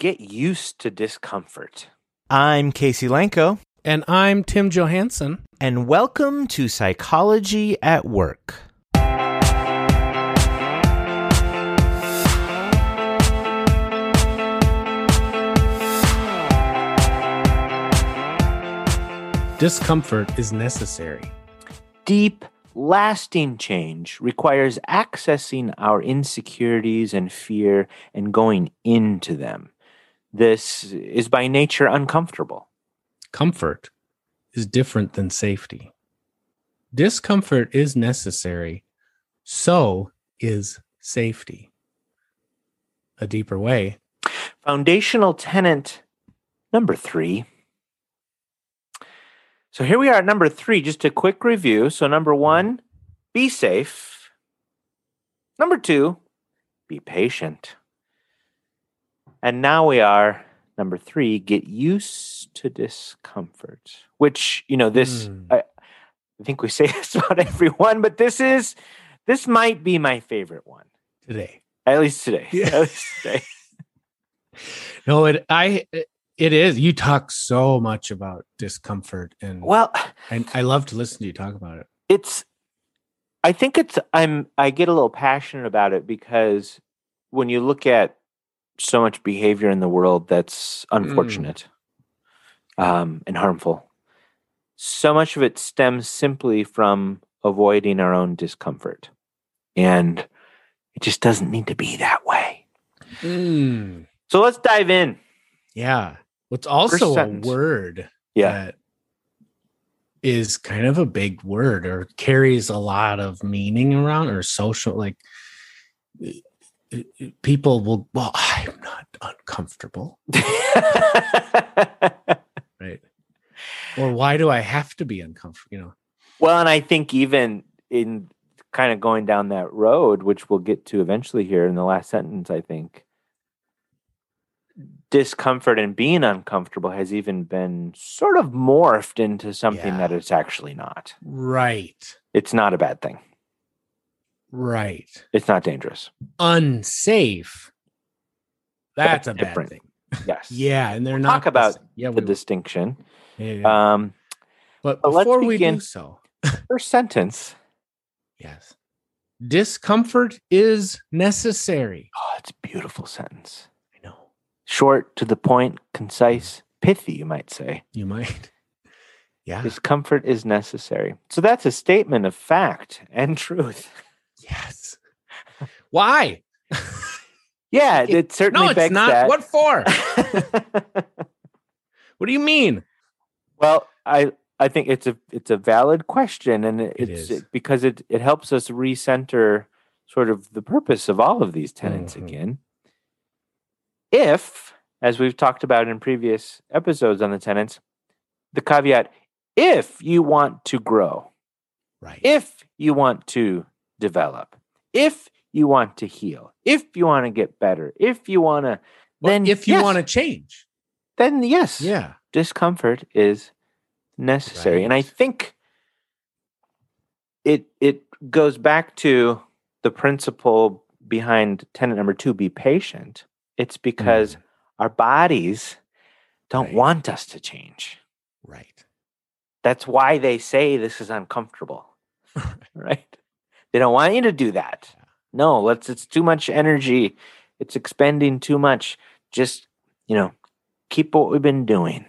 get used to discomfort. I'm Casey Lanko, And I'm Tim Johansson. and welcome to Psychology at Work. Discomfort is necessary. Deep, lasting change requires accessing our insecurities and fear and going into them. This is by nature uncomfortable. Comfort is different than safety. Discomfort is necessary. So is safety. A deeper way. Foundational tenant number three. So here we are at number three, just a quick review. So, number one, be safe. Number two, be patient. And now we are number three, get used to discomfort, which, you know, this, Hmm. I, I think we say this about everyone, but this is, this might be my favorite one, today. at least today. Yeah. At least today. No, it I it is. You talk so much about discomfort and Well, and I love to listen to you talk about it. it's i think it's i'm i get a little passionate about it because when you look at so much behavior in the world that's unfortunate um, and harmful. So much of it stems simply from avoiding our own discomfort. And it just doesn't need to be that way. Mm, so let's dive in. Yeah. What's also a word yeah. that is kind of a big word or carries a lot of meaning around or social like people will well i'm not uncomfortable. Right. Or why do i have to be uncomfortable you know? Well, and I think even in kind of going down that road, which we'll get to eventually here in the last sentence, I think discomfort and being uncomfortable has even been sort of morphed into something that it's actually not. right. It's not a bad thing. Right It's not dangerous. unsafe that's, That's a bad thing Yes. yeah and they're We'll not talk about yeah, The will. distinction. yeah, yeah. Um, but but let's before we do so first sentence. Yes. Discomfort is necessary. Oh, it's a beautiful sentence. I know. Short, to the point, concise, pithy, you might say. You might. Yeah. Discomfort is necessary. So that's a statement of fact and truth. Yes. Why? Yeah, it certainly no, it's not. that. What for? What do you mean? well, I I think it's a it's a valid question, and it, It it's is. because it it helps us recenter sort of the purpose of all of these tenets Mhm. again. If, as we've talked about in previous episodes on the tenants, the caveat: if you want to grow, Right. if you want to develop, if you want to heal, if you want to get better, if you want to, Well, then if you yes, want to change. then yes, Yeah. discomfort is necessary, and I think it it goes back to the principle behind tenant number two: be patient. It's because Mm, our bodies don't Right. want us to change. right. That's why they say this is uncomfortable. right? They don't want you to do that. No, let's it's too much energy. It's expending too much. Just, you know, keep what we've been doing.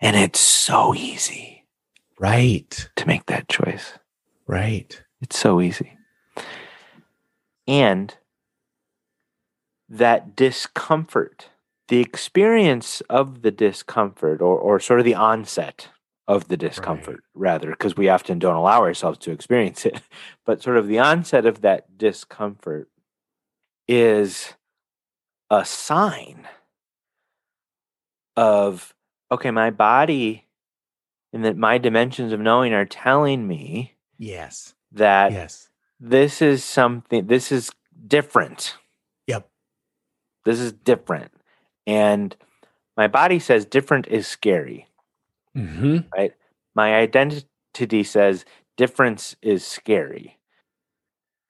And it's so easy Right. to make that choice. Right. It's so easy. And that discomfort, the experience of the discomfort or, or sort of the onset of the discomfort, rather, because we often don't allow ourselves to experience it, but sort of the onset of that discomfort is a sign of, okay, my body and that my dimensions of knowing are telling me Yes. that Yes. this is something this is different Yep. this is different and my body says different is scary hmm Right? my identity says difference is scary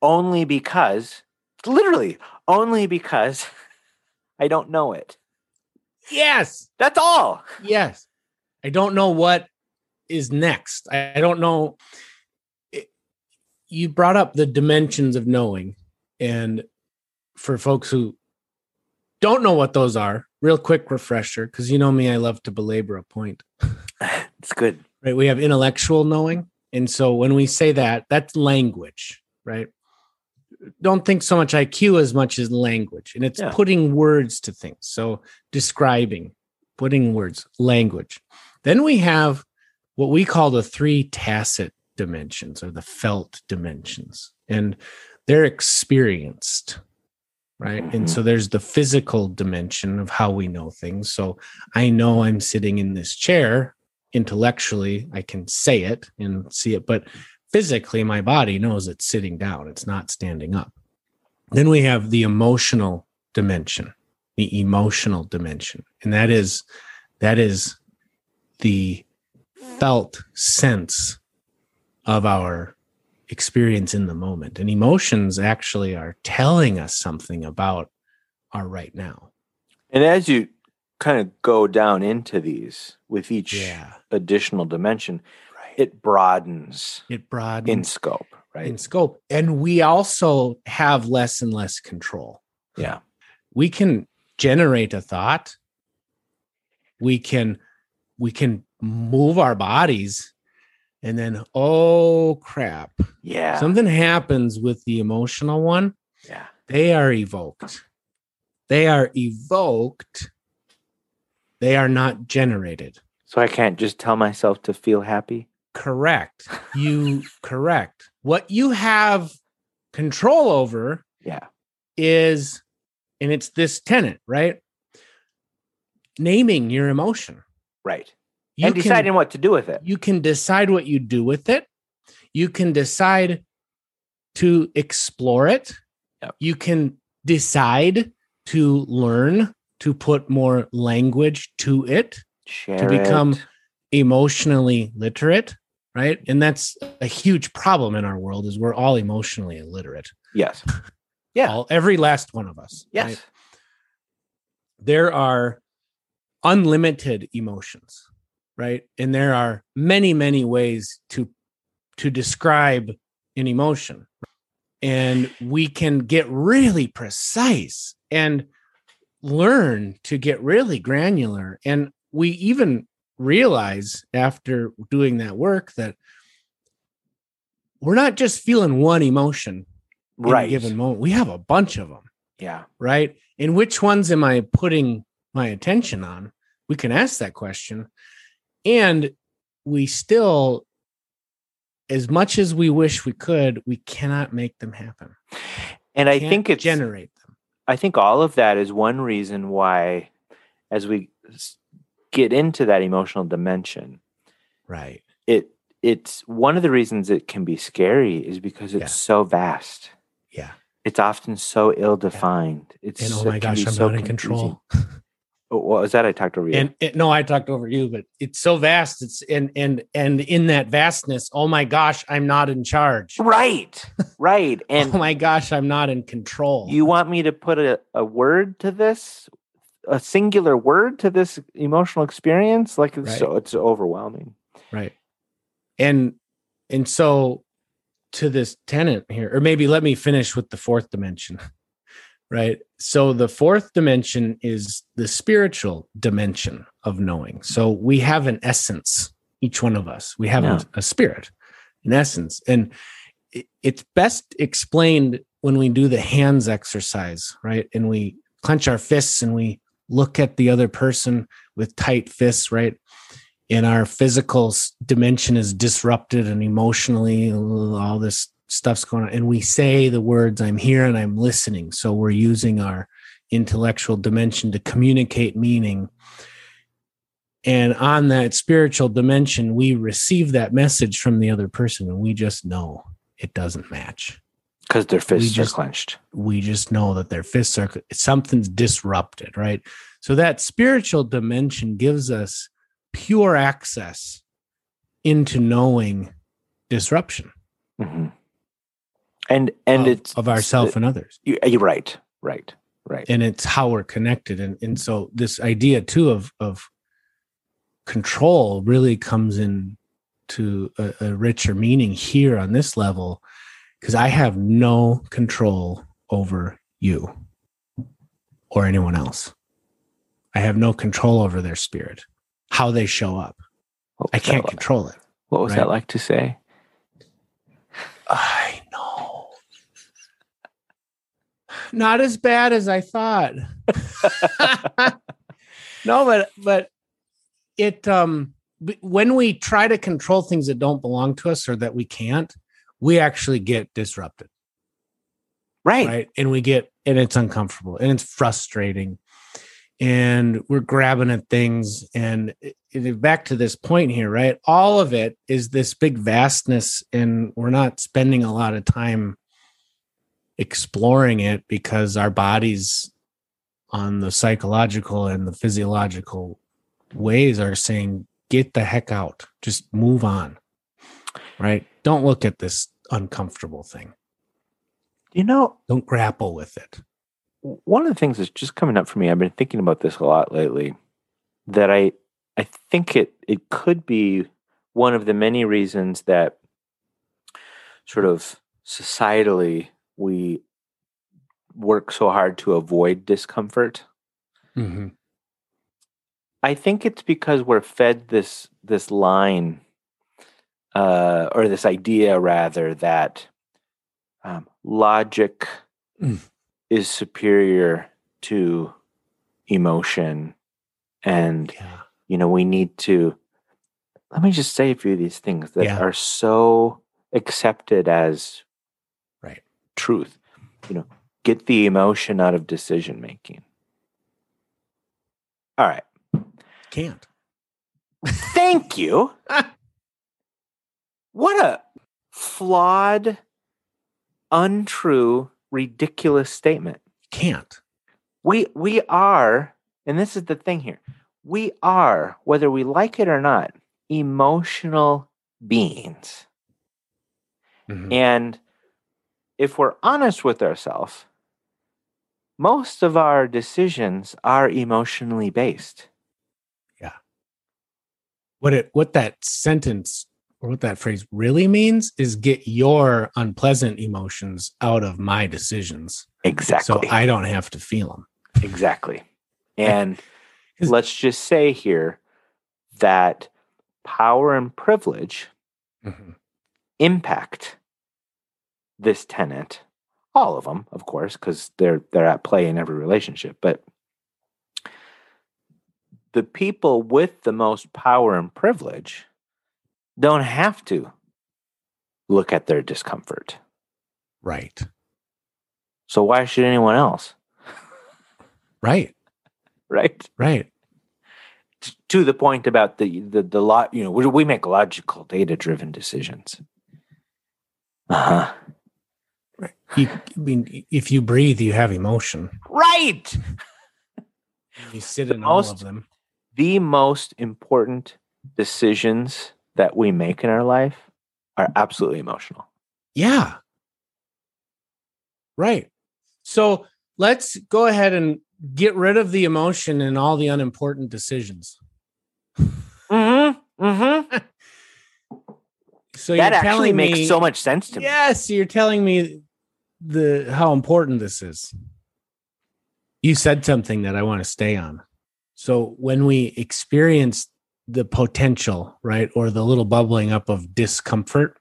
only because literally only because i don't know it yes, That's all. yes. I don't know what is next. I, I don't know. It- you brought up the dimensions of knowing, and for folks who don't know what those are, real quick refresher, because you know me, I love to belabor a point. It's good. right? We have intellectual knowing. And so when we say that, that's language, right? Don't think so much IQ as much as language. And it's Yeah. putting words to things. So describing, putting words, language. Then we have what we call the three tacit dimensions or the felt dimensions. And they're experienced, right? And mm-hmm. so there's the physical dimension of how we know things. So I know I'm sitting in this chair intellectually i can say it and see it but physically my body knows it's sitting down. It's not standing up. Then we have the emotional dimension the emotional dimension. And that is that is the felt sense of our experience in the moment. And emotions actually are telling us something about our right now. And as you kind of go down into these with each yeah additional dimension, right it broadens it broadens in scope, right? in scope. And we also have less and less control. yeah. We can generate a thought. We can we can move our bodies and then oh crap. Yeah. Something happens with the emotional one. yeah. They are evoked. They are evoked. They are not generated. So I can't just tell myself to feel happy. Correct. You correct. What you have control over Yeah. is, and it's this tenant, right? Naming your emotion. Right. You and can, deciding what to do with it. you can decide what you do with it. You can decide to explore it. Yep. You can decide to learn to put more language to it, Share become- it. emotionally literate, right? And that's a huge problem in our world is we're all emotionally illiterate. Yes. Yeah. All, every last one of us. Yes. right? there are unlimited emotions right and there are many many ways to to describe an emotion and we can get really precise and learn to get really granular and we even realize after doing that work that we're not just feeling one emotion in a Right. given moment we have a bunch of them Yeah. right? And which ones am I putting my attention on? We can ask that question. And we still, as much as we wish we could, we cannot make them happen. And I think it's generate them. I think all of that is one reason why, as we get into that emotional dimension, Right. it it's one of the reasons it can be scary is because it's Yeah. so vast. Yeah. It's often so ill defined. It's And oh so- my gosh, I'm so not in confusing. control. Oh, what was that? I talked over you. And it, no, I talked over you, but it's so vast. It's and and and in that vastness, oh my gosh, I'm not in charge. right, right. Oh and oh my gosh, I'm not in control. you want me to put a, a word to this, a singular word to this emotional experience? Like it's Right. so it's overwhelming. right and and so to this tenant here or maybe let me finish with the fourth dimension right so the fourth dimension is the spiritual dimension of knowing. So we have an essence each one of us. We have a- Yeah. a spirit an essence. And it, it's best explained when we do the hands exercise right? And we clench our fists and we look at the other person with tight fists right? And our physical dimension is disrupted and emotionally all this stuff's going on and we say the words i'm here and i'm listening. So we're using our intellectual dimension to communicate meaning. And on that spiritual dimension we receive that message from the other person and we just know it doesn't match. Because their fists just- are clenched. we just know that their fists are something's disrupted right? So that spiritual dimension gives us pure access into knowing disruption. Mhm. And and of, it's of ourself and others You, uh, you're right, right, Right. and it's how we're connected and and so this idea too of of control really comes in to a, a richer meaning here on this level because i have no control over you or anyone else i have no control over their spirit how they show up i can't like- control it What was right? that like to say? i know not as bad as i thought. No but but it um when we try to control things that don't belong to us or that we can't we actually get disrupted. Right. right? And we get and it's uncomfortable and it's frustrating and we're grabbing at things and back to this point here right? All of it is this big vastness and we're not spending a lot of time exploring it because our bodies on the psychological and the physiological ways are saying get the heck out. Just move on. Right? Don't look at this uncomfortable thing. You know, don't grapple with it. one of the things that's just coming up for me, I've been thinking about this a lot lately, that I I think it it could be one of the many reasons that sort of societally we work so hard to avoid discomfort. mm-hmm. I think it's because we're fed this this line uh, or this idea rather that um, logic Mm. is superior to emotion and yeah you know we need to let me just say a few of these things that Yeah. are so accepted as. Truth you know get the emotion out of decision making all right can't Thank you. what a flawed, untrue, ridiculous statement. can't We we are, and this is the thing here. We are, whether we like it or not, emotional beings. Mhm. And if we're honest with ourselves, most of our decisions are emotionally based. Yeah. What it what that sentence or what that phrase really means is get your unpleasant emotions out of my decisions Exactly. so i don't have to feel them Exactly. And let's just say here that power and privilege mm-hmm. impact this tenant, all of them, of course, because they're they're at play in every relationship, but the people with the most power and privilege don't have to look at their discomfort. right So why should anyone else? right Right? right t- to the point about the the the lot you know we, we make logical data driven decisions uh-huh you, i mean if you breathe you have emotion. Right. You sit The in all most- of them. the most important decisions that we make in our life are absolutely emotional. Yeah. Right. So let's go ahead and get rid of the emotion and all the unimportant decisions. Mm-hmm. Mm-hmm. So that actually makes me- so much sense to me. Yes, you're telling me the how important this is. You said something that I want to stay on. So when we experience the potential, right, or the little bubbling up of discomfort,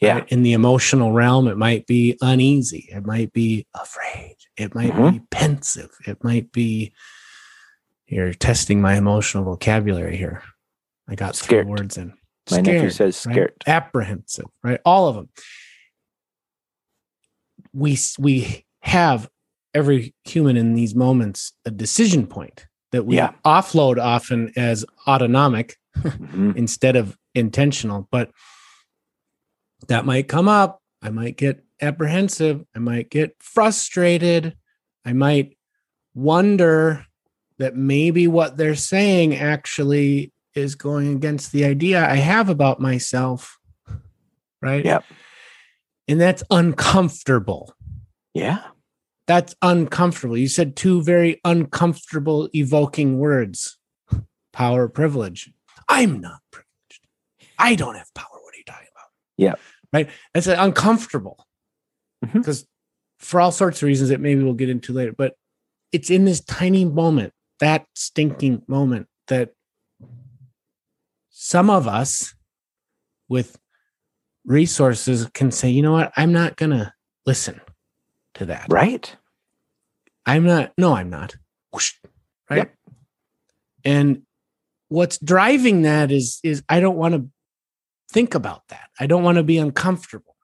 yeah right, in the emotional realm, it might be uneasy, it might be afraid, it might Mhm. be pensive, it might be. You're testing my emotional vocabulary here. I got Scared. words in. my nephew Scared, says right? scared apprehensive, right? All of them. We we have every human in these moments a decision point that we Yeah. offload often as autonomic Mhm. instead of intentional, but that might come up. I might get apprehensive. I might get frustrated. I might wonder that maybe what they're saying actually is going against the idea I have about myself. Right. Yep. And that's uncomfortable. yeah That's uncomfortable. You said two very uncomfortable, evoking words power, privilege. I'm not privileged. I don't have power. What are you talking about? Yeah. Right. That's uncomfortable mm-hmm. because for all sorts of reasons that maybe we'll get into later, but it's in this tiny moment, that stinking moment that some of us with resources can say, you know what? I'm not going to listen to that. Right. I'm not. No, I'm not. Whoosh, right. Yep. And what's driving that is is I don't want to think about that. I don't want to be uncomfortable.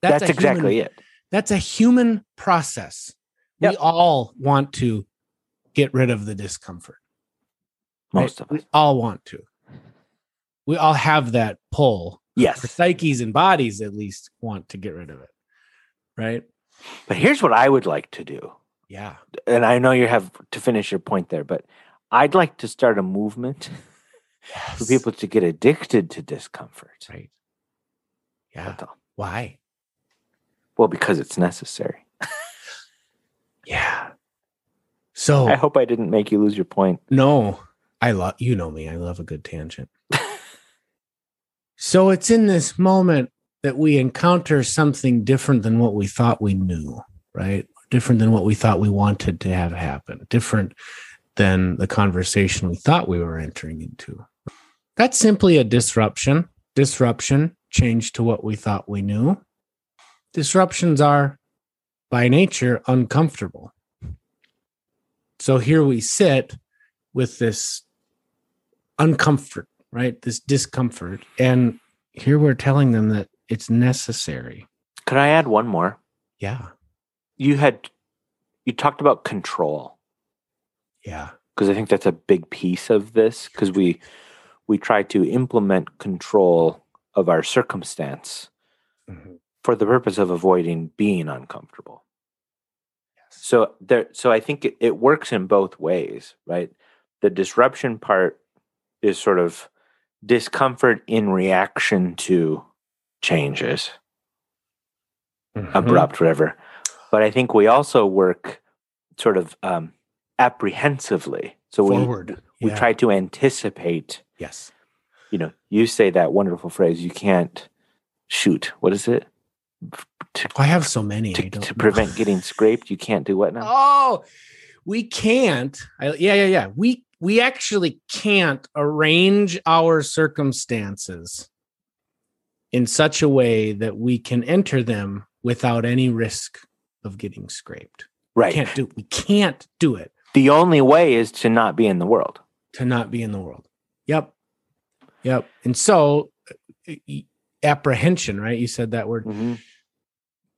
That's, a exactly human, it. That's a human process. We all want to get rid of the discomfort. right? Most of us. We all want to. We all have that pull. Our Yes. psyches and bodies at least want to get rid of it. Right? But here's what I would like to do. Yeah. And I know you have to finish your point there, but I'd like to start a movement for people to get addicted to discomfort. Right. Yeah. Why? Well, because it's necessary. Yeah. So I hope I didn't make you lose your point. no, I love you know me. I love a good tangent. So it's in this moment that we encounter something different than what we thought we knew, right? Different than what we thought we wanted to have happen. Different than the conversation we thought we were entering into. That's simply a disruption. Disruption, change to what we thought we knew. Disruptions are by nature uncomfortable. So here we sit with this uncomfort, right? This discomfort. And here we're telling them that it's necessary. Could I add one more? Yeah. You had you talked about control Yeah. because I think that's a big piece of this because we we try to implement control of our circumstance Mhm. for the purpose of avoiding being uncomfortable. So there so I think it, it works in both ways, right? The disruption part is sort of discomfort in reaction to changes, Mhm. abrupt, whatever. But I think we also work sort of um, apprehensively. So we Forward. we Yeah. try to anticipate. Yes. You know, you say that wonderful phrase. You can't shoot. What is it? To, I have so many. To, to prevent getting scraped, you can't do what now? Oh, we can't. I, yeah, yeah, yeah. We we actually can't arrange our circumstances in such a way that we can enter them without any risk of getting scraped. right. Can't do. We can't do it The only way is to not be in the world. to not be in the world. Yep. Yep. And so uh, apprehension, right? You said that word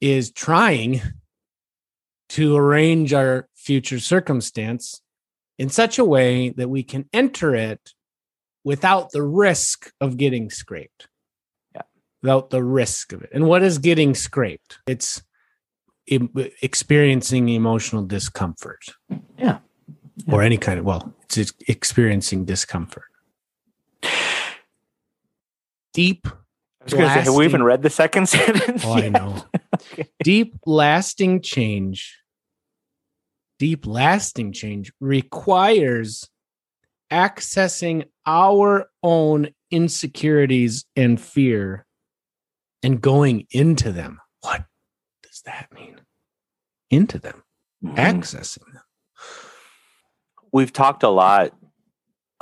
is trying to arrange our future circumstance in such a way that we can enter it without the risk of getting scraped. Yeah. Without the risk of it. And what is getting scraped? It's experiencing emotional discomfort. Yeah. Or any kind of, well, it's experiencing discomfort. Deep I was going to say, have we even read the second sentence? Oh, I know. Deep lasting change, deep lasting change requires accessing our own insecurities and fear and going into them. What does that mean? Into them, Mhm. accessing them. We've talked a lot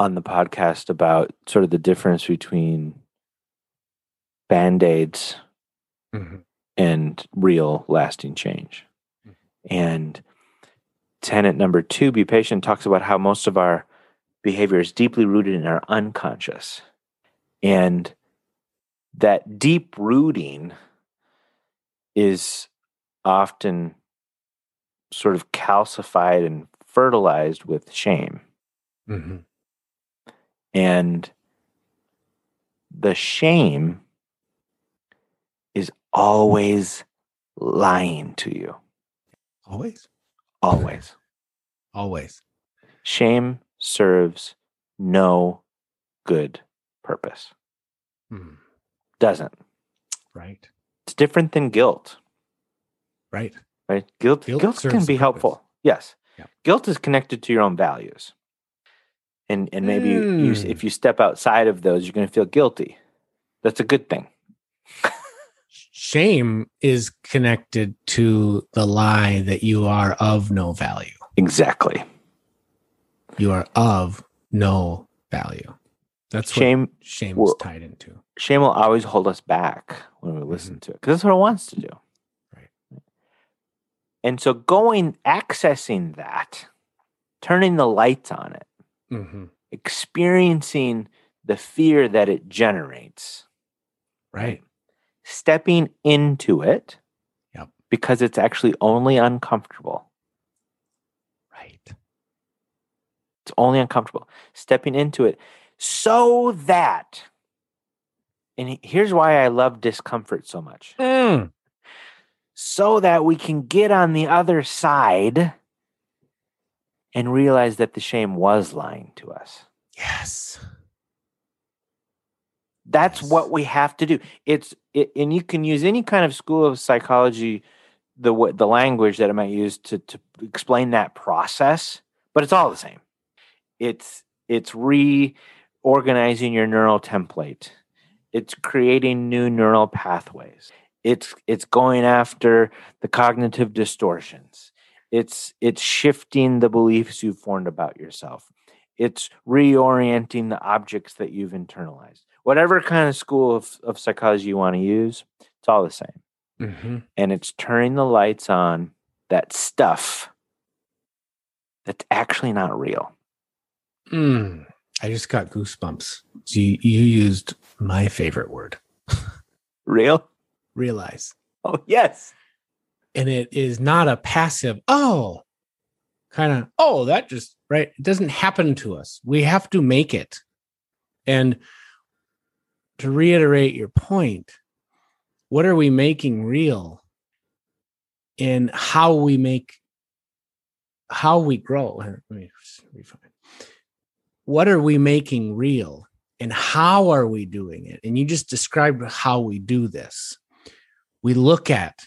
on the podcast about sort of the difference between band aids and real lasting change. And tenant number two, be patient, talks about how most of our behavior is deeply rooted in our unconscious. And that deep rooting is often sort of calcified and fertilized with shame. Mhm. And the shame is always lying to you. Always, Always. always. Shame serves no good purpose. Mhm. Doesn't. Right, It's different than guilt. right. right? Guilt, Guilt guilt, can be purpose. helpful. Yes. Yeah. Guilt is connected to your own values. And and maybe you, you Mm. if you step outside of those, you're going to feel guilty. That's a good thing. Shame is connected to the lie that you are of no value. Exactly. You are of no value. That's what Shame shame will- is tied into. shame will always hold us back when we listen to it because that's what it wants to do. Right. And so going accessing that, turning the lights on it, Mm-hmm. experiencing the fear that it generates, Right. Stepping into it Yep. because it's actually only uncomfortable. Right. It's only uncomfortable. Stepping into it so that, and here's why I love discomfort so much Mm. so that we can get on the other side and realize that the shame was lying to us. Yes. That's what we have to do. It's it, and you can use any kind of school of psychology, the the language that it might use to to explain that process, but it's all the same. It's it's reorganizing your neural template. It's creating new neural pathways. It's it's going after the cognitive distortions. It's it's shifting the beliefs you've formed about yourself. It's reorienting the objects that you've internalized. Whatever kind of school of, of psychology you want to use, it's all the same. Mm-hmm. And it's turning the lights on that stuff that's actually not real. Mm. I just got goosebumps. So you, you used my favorite word, Real? realize. Oh, yes. And it is not a passive, oh, kind of, oh, that just, right. It doesn't happen to us. We have to make it. And to reiterate your point, what are we making real in how we make, how we grow? Let me refine. What are we making real and how are we doing it? And you just described how we do this. We look at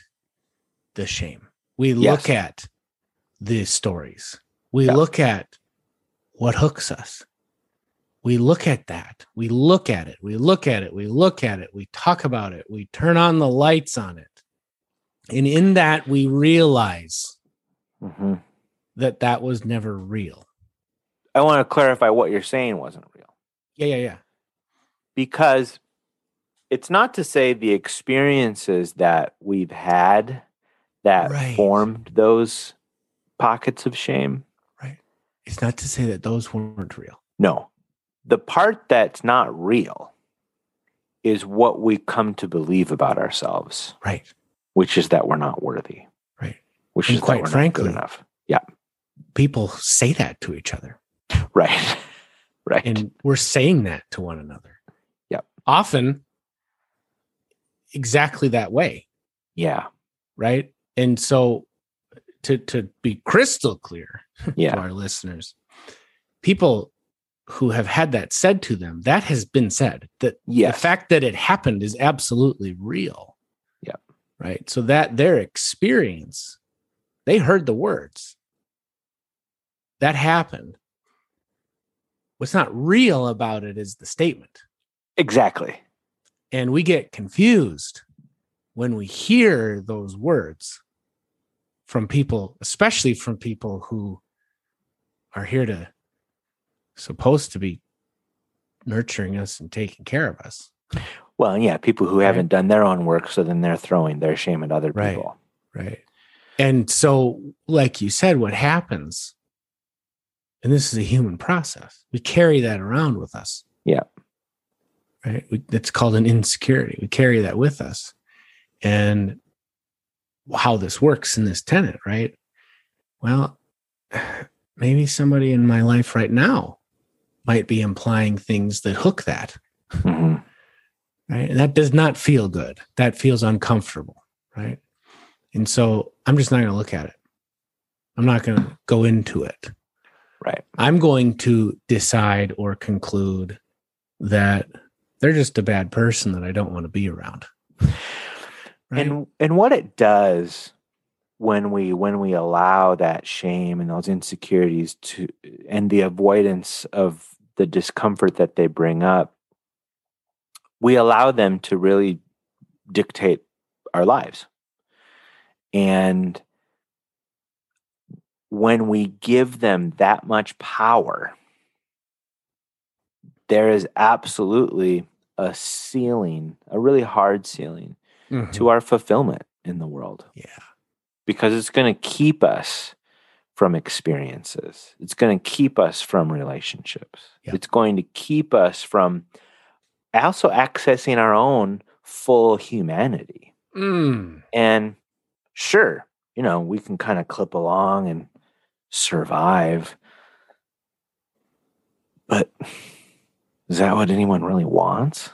the shame. We look Yes. at the stories. We Yeah. look at what hooks us. We look at that. We look at it. We look at it. We look at it. We talk about it. We turn on the lights on it. And in that, we realize hmm that that was never real. I want to clarify what you're saying wasn't real Yeah, yeah, yeah. because it's not to say the experiences that we've had that Right. formed those pockets of shame. Right. It's not to say that those weren't real. No. The part that's not real is what we come to believe about ourselves, Right. which is that we're not worthy, Right. which And is quite frankly- enough. People say that to each other. Right. right. and we're saying that to one another. Yep. Often exactly that way, yeah. right? And so to to be crystal clear yeah. to Yeah. our listeners, people who have had that said to them, that has been said. That Yes. the fact that it happened is absolutely real. Yep. Right. So that their experience, they heard the words. That happened. What's not real about it is the statement. Exactly. And we get confused when we hear those words from people, especially from people who are here to supposed to be nurturing us and taking care of us. Well, yeah, people who Right. haven't done their own work, so then they're throwing their shame at other Right. people. Right. And so, like you said, what happens, and this is a human process, we carry that around with us. Yeah. Right. We, it's called an insecurity. We carry that with us. And how this works in this tenant, right? Well, maybe somebody in my life right now might be implying things that hook that Mhm. right? And that does not feel good. That feels uncomfortable, right? And so I'm just not going to look at it. I'm not going to go into it. Right. I'm going to decide or conclude that they're just a bad person that I don't want to be around. Right? And and what it does when we when we allow that shame and those insecurities to and the avoidance of the discomfort that they bring up we allow them to really dictate our lives and when we give them that much power there is absolutely a ceiling a really hard ceiling Mhm. to our fulfillment in the world yeah. because it's going to keep us from experiences. It's going to keep us from relationships. Yep. It's going to keep us from also accessing our own full humanity. Mm. And sure, you know, we can kind of clip along and survive. But is that what anyone really wants?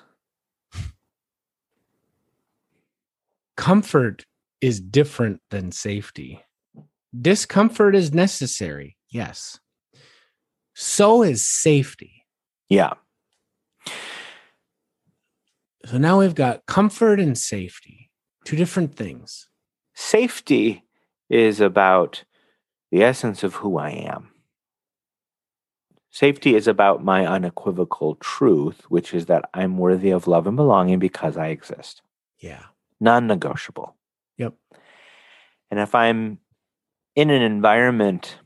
Comfort is different than safety. Discomfort is necessary. Yes. So is safety. Yeah. So now we've got comfort and safety, two different things. Safety is about the essence of who I am. Safety is about my unequivocal truth, which is that I'm worthy of love and belonging because I exist. Yeah. Non negotiable. Yep. And if I'm in an environment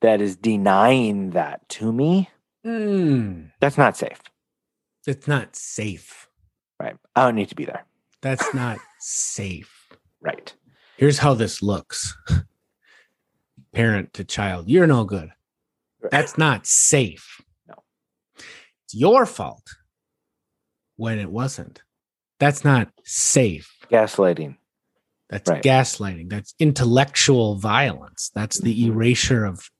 that is denying that to me, Mm. that's not safe. It's not safe. Right. I don't need to be there. That's not safe. Right. Here's how this looks parent to child. You're no good. That's not safe. No. It's your fault when it wasn't. That's not safe. Gaslighting. That's Right. gaslighting. That's intellectual violence. That's the Mhm. erasure of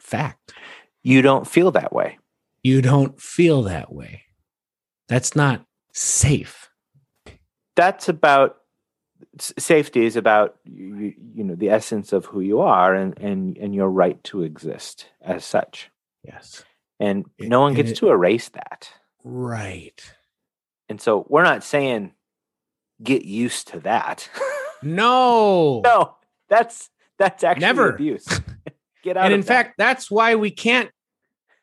fact. You don't feel that way. You don't feel that way. That's not safe. that's about safety is about you, you know the essence of who you are and and and your right to exist as such Yes. and It- no one gets it- to erase that Right. and so we're not saying get used to that. No. no that's that's actually Never. abuse. Get out and in that. fact that's why we can't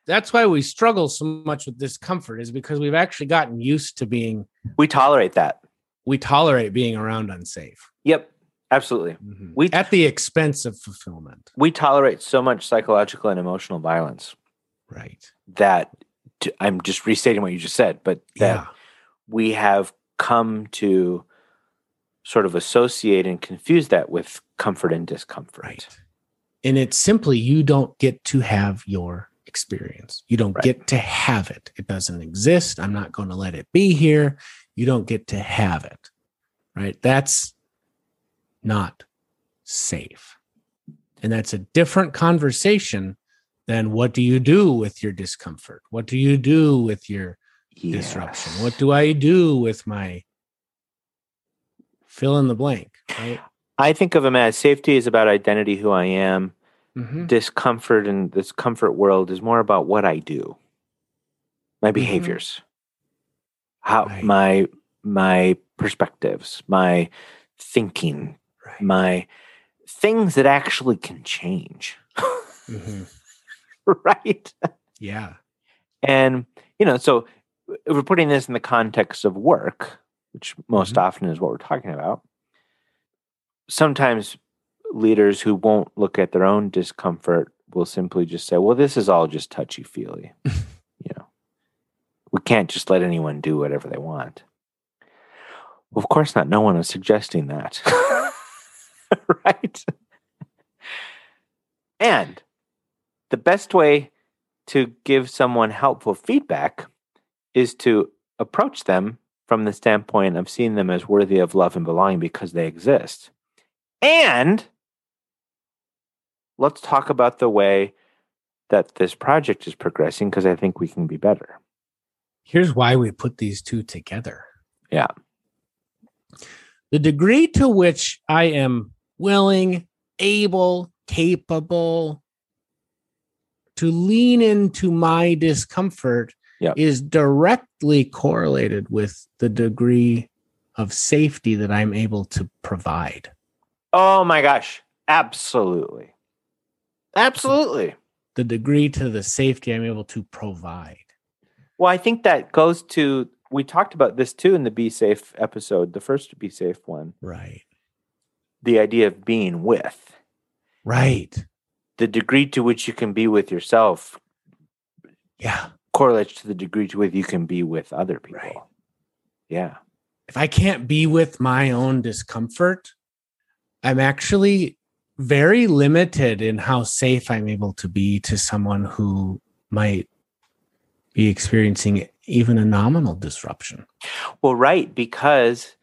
that's why we struggle so much with discomfort is because we've actually gotten used to being we tolerate that. We tolerate being around unsafe. Yep absolutely. Mm-hmm. We- at the expense of fulfillment. We tolerate so much psychological and emotional violence. Right. That i'm just restating what you just said but that yeah. we have come to sort of associate and confuse that with comfort and discomfort. right. And it's simply you don't get to have your experience. You don't Right. get to have it. It doesn't exist. I'm not going to let it be here. You don't get to have it. Right? That's not safe. And that's a different conversation than what do you do with your discomfort? What do you do with your disruption what do i do with my fill in the blank right I think of them as safety is about identity, who I am. Mhm. Discomfort and this comfort world is more about what I do, my behaviors, how Right. my my perspectives, my thinking, right my things that actually can change. Mhm. right? yeah And, you know, so if we're putting this in the context of work, which most Mhm. often is what we're talking about, sometimes leaders who won't look at their own discomfort will simply just say, well, this is all just touchy feely. you know, we can't just let anyone do whatever they want. Well, of course not. No one is suggesting that. right? And the best way to give someone helpful feedback is to approach them from the standpoint of seeing them as worthy of love and belonging because they exist. And let's talk about the way that this project is progressing because I think we can be better. here's why we put these two together. Yeah. The degree to which I am willing, able, capable to lean into my discomfort Yep. is directly correlated with the degree of safety that I'm able to provide. Oh my gosh. Absolutely. Absolutely. The degree to the safety I'm able to provide. Well, I think that goes to we talked about this too in the Be Safe episode, the first Be Safe one. Right. The idea of being with. Right. The degree to which you can be with yourself Yeah. Correlates to the degree to which you can be with other people. Right. Yeah. If I can't be with my own discomfort, I'm actually very limited in how safe I'm able to be to someone who might be experiencing even a nominal disruption. Well, right, because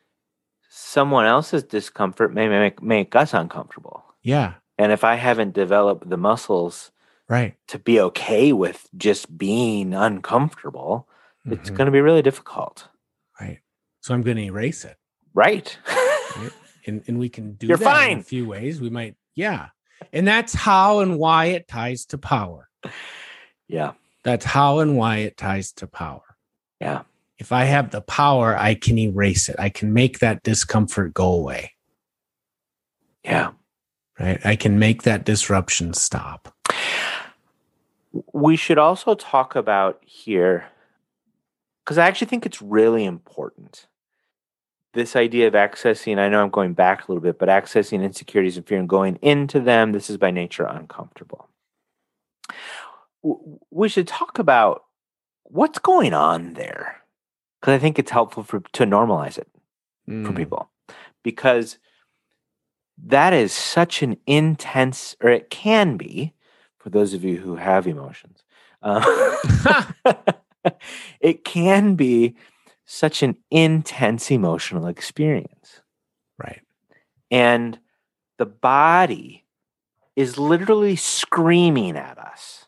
someone else's discomfort may make, make us uncomfortable. Yeah. And if I haven't developed the muscles Right. to be okay with just being uncomfortable, it's Mhm. going to be really difficult. Right. So I'm going to erase it. Right. And, and we can do You're that in a few ways. We might, yeah. And that's how and why it ties to power. yeah. That's how and why it ties to power. Yeah. If I have the power, I can erase it. I can make that discomfort go away. Yeah. Right. I can make that disruption stop. We should also talk about here, because I actually think it's really important. This idea of accessing, I know I'm going back a little bit, but accessing insecurities and fear and going into them, this is by nature uncomfortable. We should talk about what's going on there, because I think it's helpful for to normalize it. for Mm. people because that is such an intense or it can be for those of you who have emotions uh, it can be such an intense emotional experience Right. and the body is literally screaming at us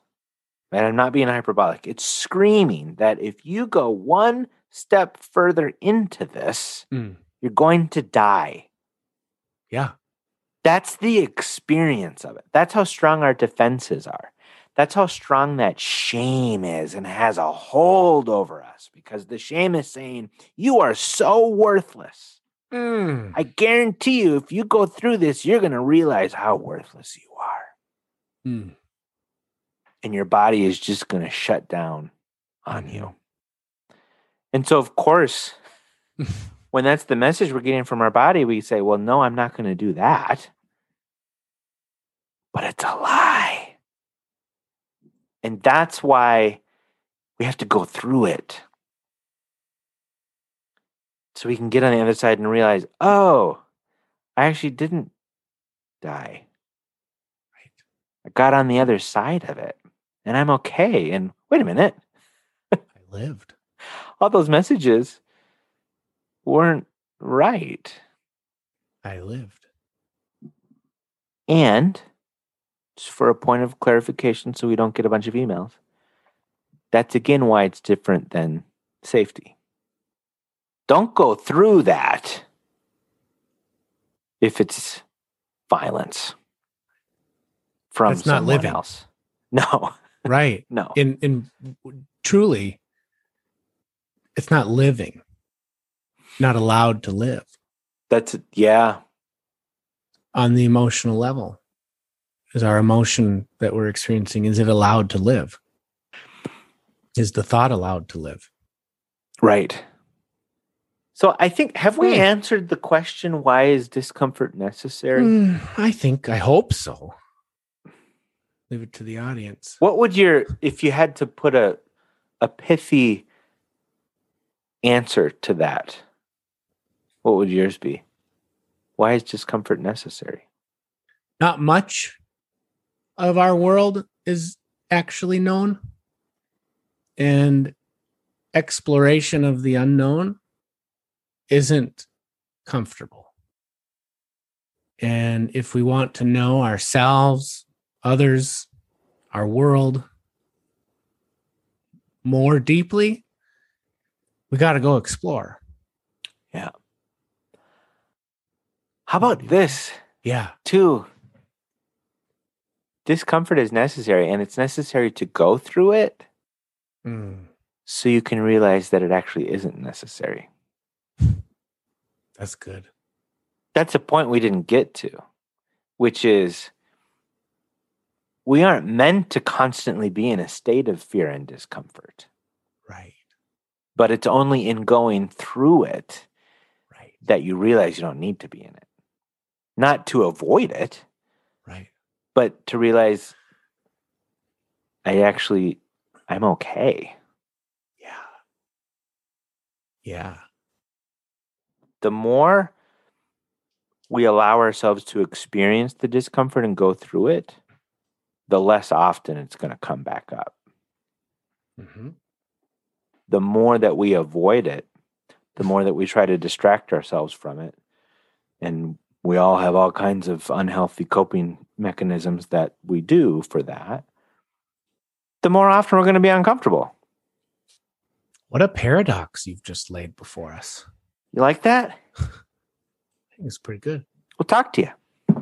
and i'm not being hyperbolic it's screaming that if you go one step further into this Mm. you're going to die Yeah. That's the experience of it. That's how strong our defenses are. That's how strong that shame is and has a hold over us because the shame is saying, You are so worthless. Mm. I guarantee you, if you go through this, you're going to realize how worthless you are. Mm. And your body is just going to shut down on you. And so, of course, when that's the message we're getting from our body, we say, Well, no, I'm not going to do that. But it's a lie. And that's why we have to go through it. So we can get on the other side and realize, oh, I actually didn't die. Right. I got on the other side of it and I'm okay. And wait a minute, I lived. all those messages weren't right. I lived. And just for a point of clarification, so we don't get a bunch of emails, that's again why it's different than safety. Don't go through that if it's violence from That's not someone living. else. No, Right. no. And and truly, it's not living. Not allowed to live That's yeah, on the emotional level. Is our emotion that we're experiencing, is it allowed to live? Is the thought allowed to live? right. So I think have we Hmm. answered the question why is discomfort necessary? Mm, I think, I hope so. Leave it to the audience. What would your if you had to put a a pithy answer to that? What would yours be? Why is discomfort necessary? Not much of our world is actually known. And exploration of the unknown isn't comfortable. And if we want to know ourselves, others, our world more deeply, we got to go explore. Yeah. How about this Yeah. too? Discomfort is necessary and it's necessary to go through it Mm, so you can realize that it actually isn't necessary. that's good. That's a point we didn't get to. which is we aren't meant to constantly be in a state of fear and discomfort, Right. but it's only in going through it Right. that you realize you don't need to be in it. Not to avoid it. But to realize I actually I'm okay. Yeah. Yeah. The more we allow ourselves to experience the discomfort and go through it, the less often it's going to come back up. Mm-hmm. The more that we avoid it, the more that we try to distract ourselves from it. And we all have all kinds of unhealthy coping mechanisms that we do for that. The more often we're going to be uncomfortable. What a paradox you've just laid before us. You like that? I think it's pretty good. We'll talk to you.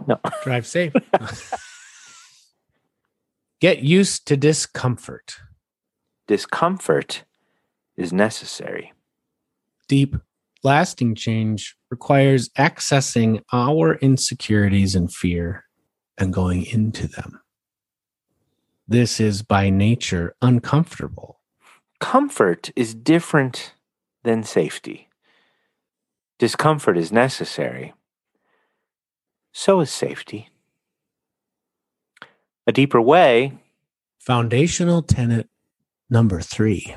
No. Drive safe. Get used to discomfort. Discomfort is necessary. Deep, lasting change requires accessing our insecurities and fear and going into them. This is by nature uncomfortable. Comfort is different than safety. Discomfort is necessary. So is safety. A deeper way Foundational tenet number three